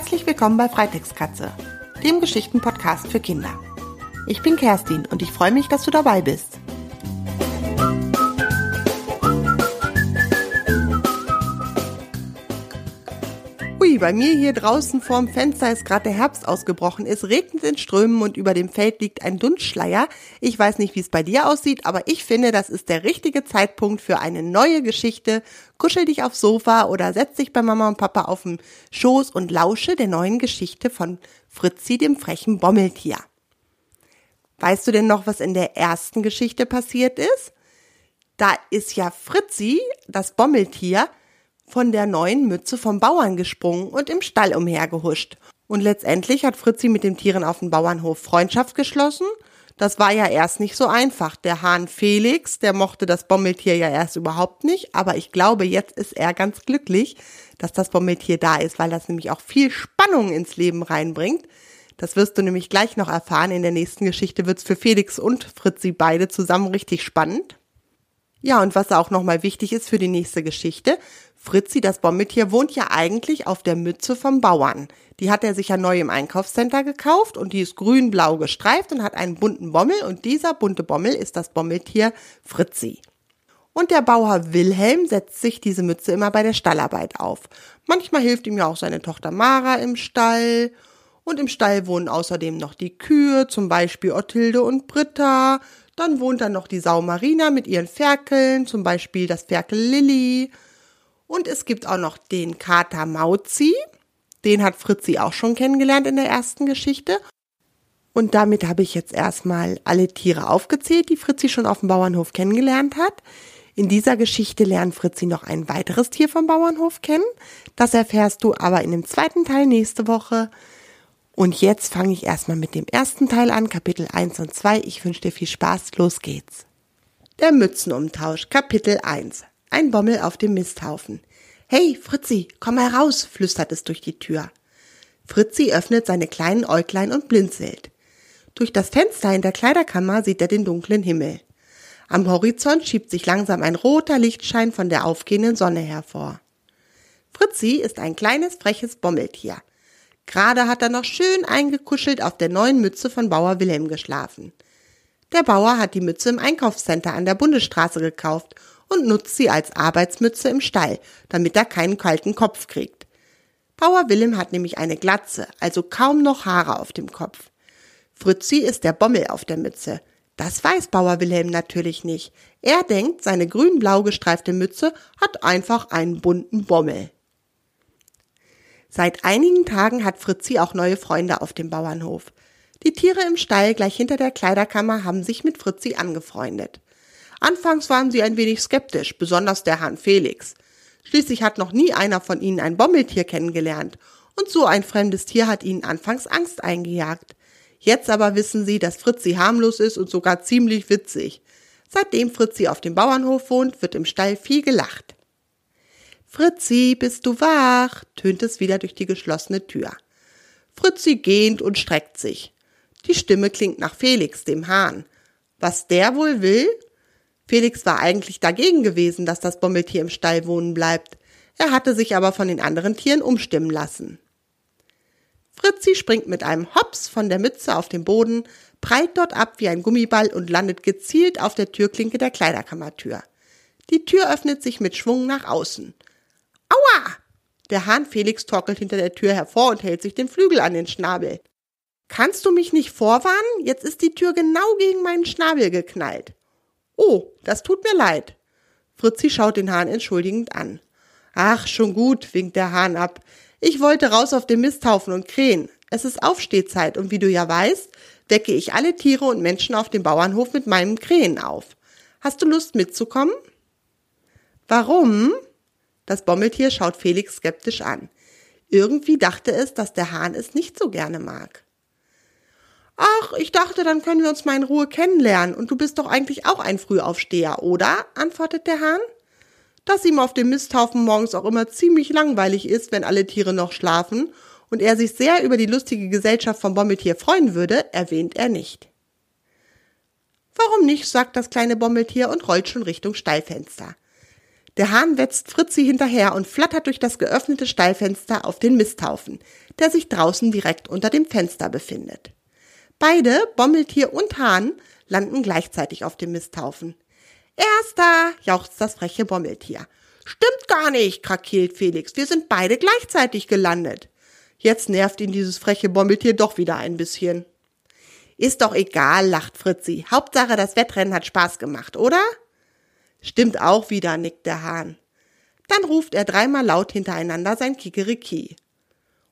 Herzlich willkommen bei Freitextkatze, dem Geschichtenpodcast für Kinder. Ich bin Kerstin und ich freue mich, dass du dabei bist. Bei mir hier draußen vorm Fenster ist gerade der Herbst ausgebrochen. Es regnet in Strömen und über dem Feld liegt ein Dunstschleier. Ich weiß nicht, wie es bei dir aussieht, aber ich finde, das ist der richtige Zeitpunkt für eine neue Geschichte. Kuschel dich aufs Sofa oder setz dich bei Mama und Papa auf den Schoß und lausche der neuen Geschichte von Fritzi, dem frechen Bommeltier. Weißt du denn noch, was in der ersten Geschichte passiert ist? Da ist ja Fritzi, das Bommeltier, von der neuen Mütze vom Bauern gesprungen und im Stall umhergehuscht. Und letztendlich hat Fritzi mit den Tieren auf dem Bauernhof Freundschaft geschlossen. Das war ja erst nicht so einfach. Der Hahn Felix, der mochte das Bommeltier ja erst überhaupt nicht, aber ich glaube, jetzt ist er ganz glücklich, dass das Bommeltier da ist, weil das nämlich auch viel Spannung ins Leben reinbringt. Das wirst du nämlich gleich noch erfahren. In der nächsten Geschichte wird's für Felix und Fritzi beide zusammen richtig spannend. Ja, und was auch nochmal wichtig ist für die nächste Geschichte, Fritzi, das Bommeltier, wohnt ja eigentlich auf der Mütze vom Bauern. Die hat er sich ja neu im Einkaufscenter gekauft und die ist grün-blau gestreift und hat einen bunten Bommel und dieser bunte Bommel ist das Bommeltier Fritzi. Und der Bauer Wilhelm setzt sich diese Mütze immer bei der Stallarbeit auf. Manchmal hilft ihm ja auch seine Tochter Mara im Stall. Und im Stall wohnen außerdem noch die Kühe, zum Beispiel Othilde und Britta. Dann wohnt da noch die Sau Marina mit ihren Ferkeln, zum Beispiel das Ferkel Lilly. Und es gibt auch noch den Kater Mauzi. Den hat Fritzi auch schon kennengelernt in der ersten Geschichte. Und damit habe ich jetzt erstmal alle Tiere aufgezählt, die Fritzi schon auf dem Bauernhof kennengelernt hat. In dieser Geschichte lernt Fritzi noch ein weiteres Tier vom Bauernhof kennen. Das erfährst du aber in dem zweiten Teil nächste Woche. Und jetzt fange ich erstmal mit dem ersten Teil an, Kapitel 1 und 2. Ich wünsche dir viel Spaß. Los geht's. Der Mützenumtausch, Kapitel 1. Ein Bommel auf dem Misthaufen. Hey, Fritzi, komm heraus, flüstert es durch die Tür. Fritzi öffnet seine kleinen Äuglein und blinzelt. Durch das Fenster in der Kleiderkammer sieht er den dunklen Himmel. Am Horizont schiebt sich langsam ein roter Lichtschein von der aufgehenden Sonne hervor. Fritzi ist ein kleines, freches Bommeltier. Gerade hat er noch schön eingekuschelt auf der neuen Mütze von Bauer Wilhelm geschlafen. Der Bauer hat die Mütze im Einkaufscenter an der Bundesstraße gekauft und nutzt sie als Arbeitsmütze im Stall, damit er keinen kalten Kopf kriegt. Bauer Willem hat nämlich eine Glatze, also kaum noch Haare auf dem Kopf. Fritzi ist der Bommel auf der Mütze. Das weiß Bauer Wilhelm natürlich nicht. Er denkt, seine grün-blau gestreifte Mütze hat einfach einen bunten Bommel. Seit einigen Tagen hat Fritzi auch neue Freunde auf dem Bauernhof. Die Tiere im Stall gleich hinter der Kleiderkammer haben sich mit Fritzi angefreundet. Anfangs waren sie ein wenig skeptisch, besonders der Hahn Felix. Schließlich hat noch nie einer von ihnen ein Bommeltier kennengelernt, und so ein fremdes Tier hat ihnen anfangs Angst eingejagt. Jetzt aber wissen sie, dass Fritzi harmlos ist und sogar ziemlich witzig. Seitdem Fritzi auf dem Bauernhof wohnt, wird im Stall viel gelacht. Fritzi, bist du wach? tönt es wieder durch die geschlossene Tür. Fritzi gähnt und streckt sich. Die Stimme klingt nach Felix, dem Hahn. Was der wohl will? Felix war eigentlich dagegen gewesen, dass das Bommeltier im Stall wohnen bleibt. Er hatte sich aber von den anderen Tieren umstimmen lassen. Fritzi springt mit einem Hops von der Mütze auf den Boden, prallt dort ab wie ein Gummiball und landet gezielt auf der Türklinke der Kleiderkammertür. Die Tür öffnet sich mit Schwung nach außen. Aua! Der Hahn Felix torkelt hinter der Tür hervor und hält sich den Flügel an den Schnabel. Kannst du mich nicht vorwarnen? Jetzt ist die Tür genau gegen meinen Schnabel geknallt. Oh, das tut mir leid. Fritzi schaut den Hahn entschuldigend an. Ach, schon gut, winkt der Hahn ab. Ich wollte raus auf den Misthaufen und krähen. Es ist Aufstehzeit und wie du ja weißt, wecke ich alle Tiere und Menschen auf dem Bauernhof mit meinem Krähen auf. Hast du Lust mitzukommen? Warum? Das Bommeltier schaut Felix skeptisch an. Irgendwie dachte es, dass der Hahn es nicht so gerne mag. Ach, ich dachte, dann können wir uns mal in Ruhe kennenlernen. Und du bist doch eigentlich auch ein Frühaufsteher, oder? antwortet der Hahn. Dass ihm auf dem Misthaufen morgens auch immer ziemlich langweilig ist, wenn alle Tiere noch schlafen, und er sich sehr über die lustige Gesellschaft vom Bommeltier freuen würde, erwähnt er nicht. Warum nicht, sagt das kleine Bommeltier und rollt schon Richtung Stallfenster. Der Hahn wetzt Fritzi hinterher und flattert durch das geöffnete Stallfenster auf den Misthaufen, der sich draußen direkt unter dem Fenster befindet. Beide, Bommeltier und Hahn, landen gleichzeitig auf dem Misthaufen. Erster, jauchzt das freche Bommeltier. Stimmt gar nicht, krakeelt Felix. Wir sind beide gleichzeitig gelandet. Jetzt nervt ihn dieses freche Bommeltier doch wieder ein bisschen. Ist doch egal, lacht Fritzi. Hauptsache, das Wettrennen hat Spaß gemacht, oder? Stimmt auch wieder, nickt der Hahn. Dann ruft er dreimal laut hintereinander sein Kikeriki.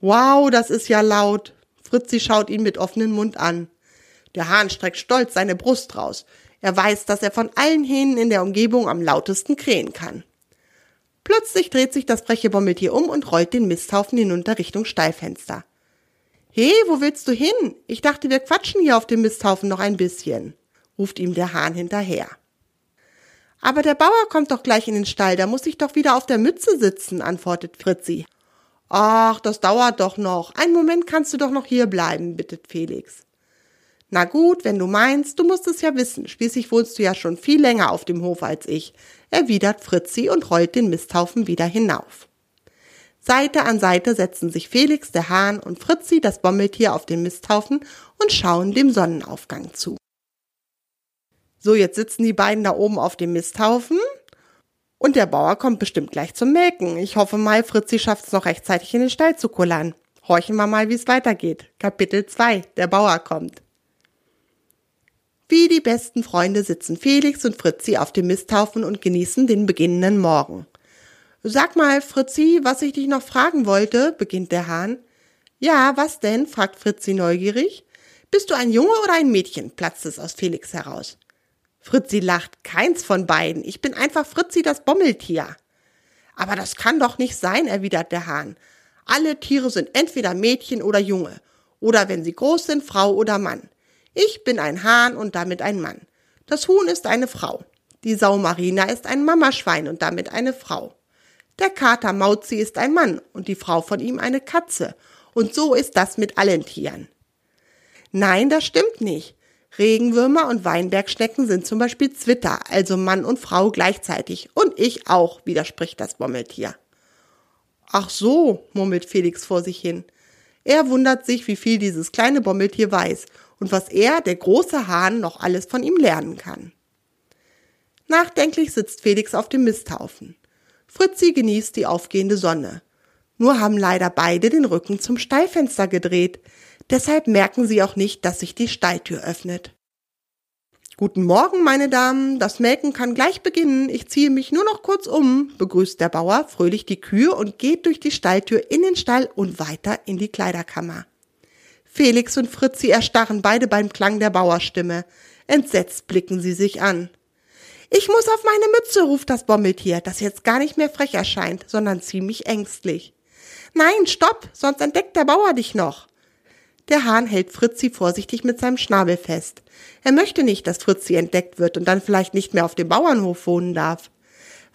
Wow, das ist ja laut. Fritzi schaut ihn mit offenem Mund an. Der Hahn streckt stolz seine Brust raus. Er weiß, dass er von allen Hähnen in der Umgebung am lautesten krähen kann. Plötzlich dreht sich das freche Bommeltier um und rollt den Misthaufen hinunter Richtung Stallfenster. He, wo willst du hin? Ich dachte, wir quatschen hier auf dem Misthaufen noch ein bisschen, ruft ihm der Hahn hinterher. Aber der Bauer kommt doch gleich in den Stall, da muss ich doch wieder auf der Mütze sitzen, antwortet Fritzi. Ach, das dauert doch noch. Einen Moment kannst du doch noch hier bleiben, bittet Felix. Na gut, wenn du meinst, du musst es ja wissen. Schließlich wohnst du ja schon viel länger auf dem Hof als ich, erwidert Fritzi und rollt den Misthaufen wieder hinauf. Seite an Seite setzen sich Felix, der Hahn und Fritzi, das Bommeltier, auf den Misthaufen und schauen dem Sonnenaufgang zu. So, jetzt sitzen die beiden da oben auf dem Misthaufen und der Bauer kommt bestimmt gleich zum Melken. Ich hoffe mal, Fritzi schafft es noch rechtzeitig in den Stall zu kullern. Horchen wir mal, wie es weitergeht. Kapitel 2. Der Bauer kommt. Wie die besten Freunde sitzen Felix und Fritzi auf dem Misthaufen und genießen den beginnenden Morgen. Sag mal, Fritzi, was ich dich noch fragen wollte, beginnt der Hahn. Ja, was denn? fragt Fritzi neugierig. Bist du ein Junge oder ein Mädchen? platzt es aus Felix heraus. Fritzi lacht, keins von beiden. Ich bin einfach Fritzi das Bommeltier. Aber das kann doch nicht sein, erwidert der Hahn. Alle Tiere sind entweder Mädchen oder Junge. Oder wenn sie groß sind, Frau oder Mann. Ich bin ein Hahn und damit ein Mann. Das Huhn ist eine Frau. Die Sau Marina ist ein Mamaschwein und damit eine Frau. Der Kater Mauzi ist ein Mann und die Frau von ihm eine Katze. Und so ist das mit allen Tieren. Nein, das stimmt nicht. Regenwürmer und Weinbergschnecken sind zum Beispiel Zwitter, also Mann und Frau gleichzeitig. Und ich auch, widerspricht das Bommeltier. Ach so, murmelt Felix vor sich hin. Er wundert sich, wie viel dieses kleine Bommeltier weiß und was er, der große Hahn, noch alles von ihm lernen kann. Nachdenklich sitzt Felix auf dem Misthaufen. Fritzi genießt die aufgehende Sonne. Nur haben leider beide den Rücken zum Stallfenster gedreht. Deshalb merken sie auch nicht, dass sich die Stalltür öffnet. Guten Morgen, meine Damen. Das Melken kann gleich beginnen. Ich ziehe mich nur noch kurz um, begrüßt der Bauer fröhlich die Kühe und geht durch die Stalltür in den Stall und weiter in die Kleiderkammer. Felix und Fritzi erstarren beide beim Klang der Bauerstimme. Entsetzt blicken sie sich an. Ich muss auf meine Mütze, ruft das Bommeltier, das jetzt gar nicht mehr frech erscheint, sondern ziemlich ängstlich. Nein, stopp, sonst entdeckt der Bauer dich noch. Der Hahn hält Fritzi vorsichtig mit seinem Schnabel fest. Er möchte nicht, dass Fritzi entdeckt wird und dann vielleicht nicht mehr auf dem Bauernhof wohnen darf.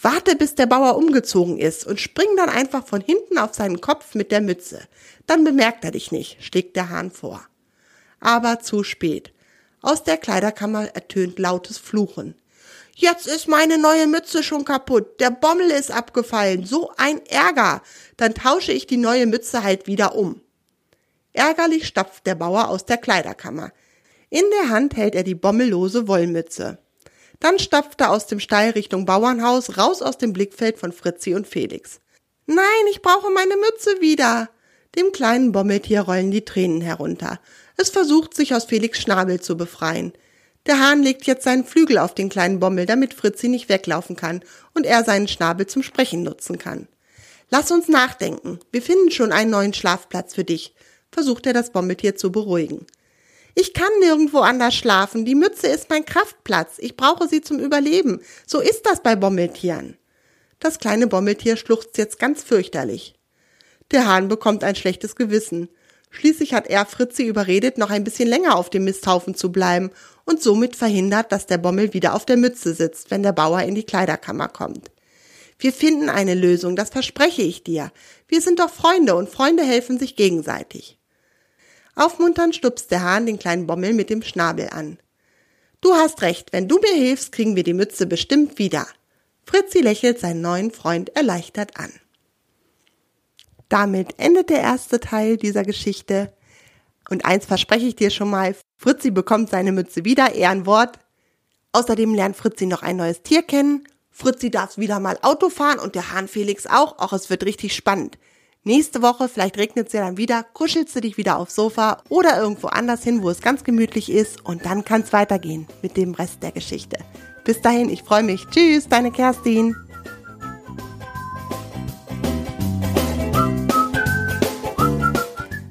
Warte, bis der Bauer umgezogen ist und spring dann einfach von hinten auf seinen Kopf mit der Mütze. Dann bemerkt er dich nicht, schlägt der Hahn vor. Aber zu spät. Aus der Kleiderkammer ertönt lautes Fluchen. Jetzt ist meine neue Mütze schon kaputt. Der Bommel ist abgefallen. So ein Ärger. Dann tausche ich die neue Mütze halt wieder um. Ärgerlich stapft der Bauer aus der Kleiderkammer. In der Hand hält er die bommellose Wollmütze. Dann stapft er aus dem Stall Richtung Bauernhaus, raus aus dem Blickfeld von Fritzi und Felix. Nein, ich brauche meine Mütze wieder. Dem kleinen Bommeltier rollen die Tränen herunter. Es versucht, sich aus Felix Schnabel zu befreien. Der Hahn legt jetzt seinen Flügel auf den kleinen Bommel, damit Fritzi nicht weglaufen kann und er seinen Schnabel zum Sprechen nutzen kann. Lass uns nachdenken. Wir finden schon einen neuen Schlafplatz für dich versucht er das Bombeltier zu beruhigen. Ich kann nirgendwo anders schlafen. Die Mütze ist mein Kraftplatz. Ich brauche sie zum Überleben. So ist das bei Bommeltieren. Das kleine Bommeltier schluchzt jetzt ganz fürchterlich. Der Hahn bekommt ein schlechtes Gewissen. Schließlich hat er Fritzi überredet, noch ein bisschen länger auf dem Misthaufen zu bleiben und somit verhindert, dass der Bommel wieder auf der Mütze sitzt, wenn der Bauer in die Kleiderkammer kommt. Wir finden eine Lösung, das verspreche ich dir. Wir sind doch Freunde und Freunde helfen sich gegenseitig. Aufmunternd stupst der Hahn den kleinen Bommel mit dem Schnabel an. Du hast recht, wenn du mir hilfst, kriegen wir die Mütze bestimmt wieder. Fritzi lächelt seinen neuen Freund erleichtert an. Damit endet der erste Teil dieser Geschichte. Und eins verspreche ich dir schon mal, Fritzi bekommt seine Mütze wieder, Ehrenwort. Außerdem lernt Fritzi noch ein neues Tier kennen. Fritzi darf wieder mal Auto fahren und der Hahn Felix auch. Auch es wird richtig spannend. Nächste Woche, vielleicht regnet es ja dann wieder, kuschelst du dich wieder aufs Sofa oder irgendwo anders hin, wo es ganz gemütlich ist und dann kann es weitergehen mit dem Rest der Geschichte. Bis dahin, ich freue mich. Tschüss, deine Kerstin.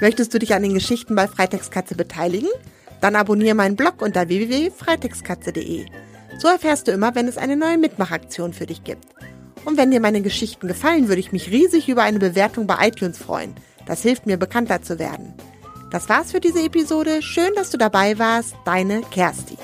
Möchtest du dich an den Geschichten bei Freitagskatze beteiligen? Dann abonniere meinen Blog unter www.freitagskatze.de. So erfährst du immer, wenn es eine neue Mitmachaktion für dich gibt. Und wenn dir meine Geschichten gefallen, würde ich mich riesig über eine Bewertung bei iTunes freuen. Das hilft mir, bekannter zu werden. Das war's für diese Episode. Schön, dass du dabei warst. Deine Kerstin.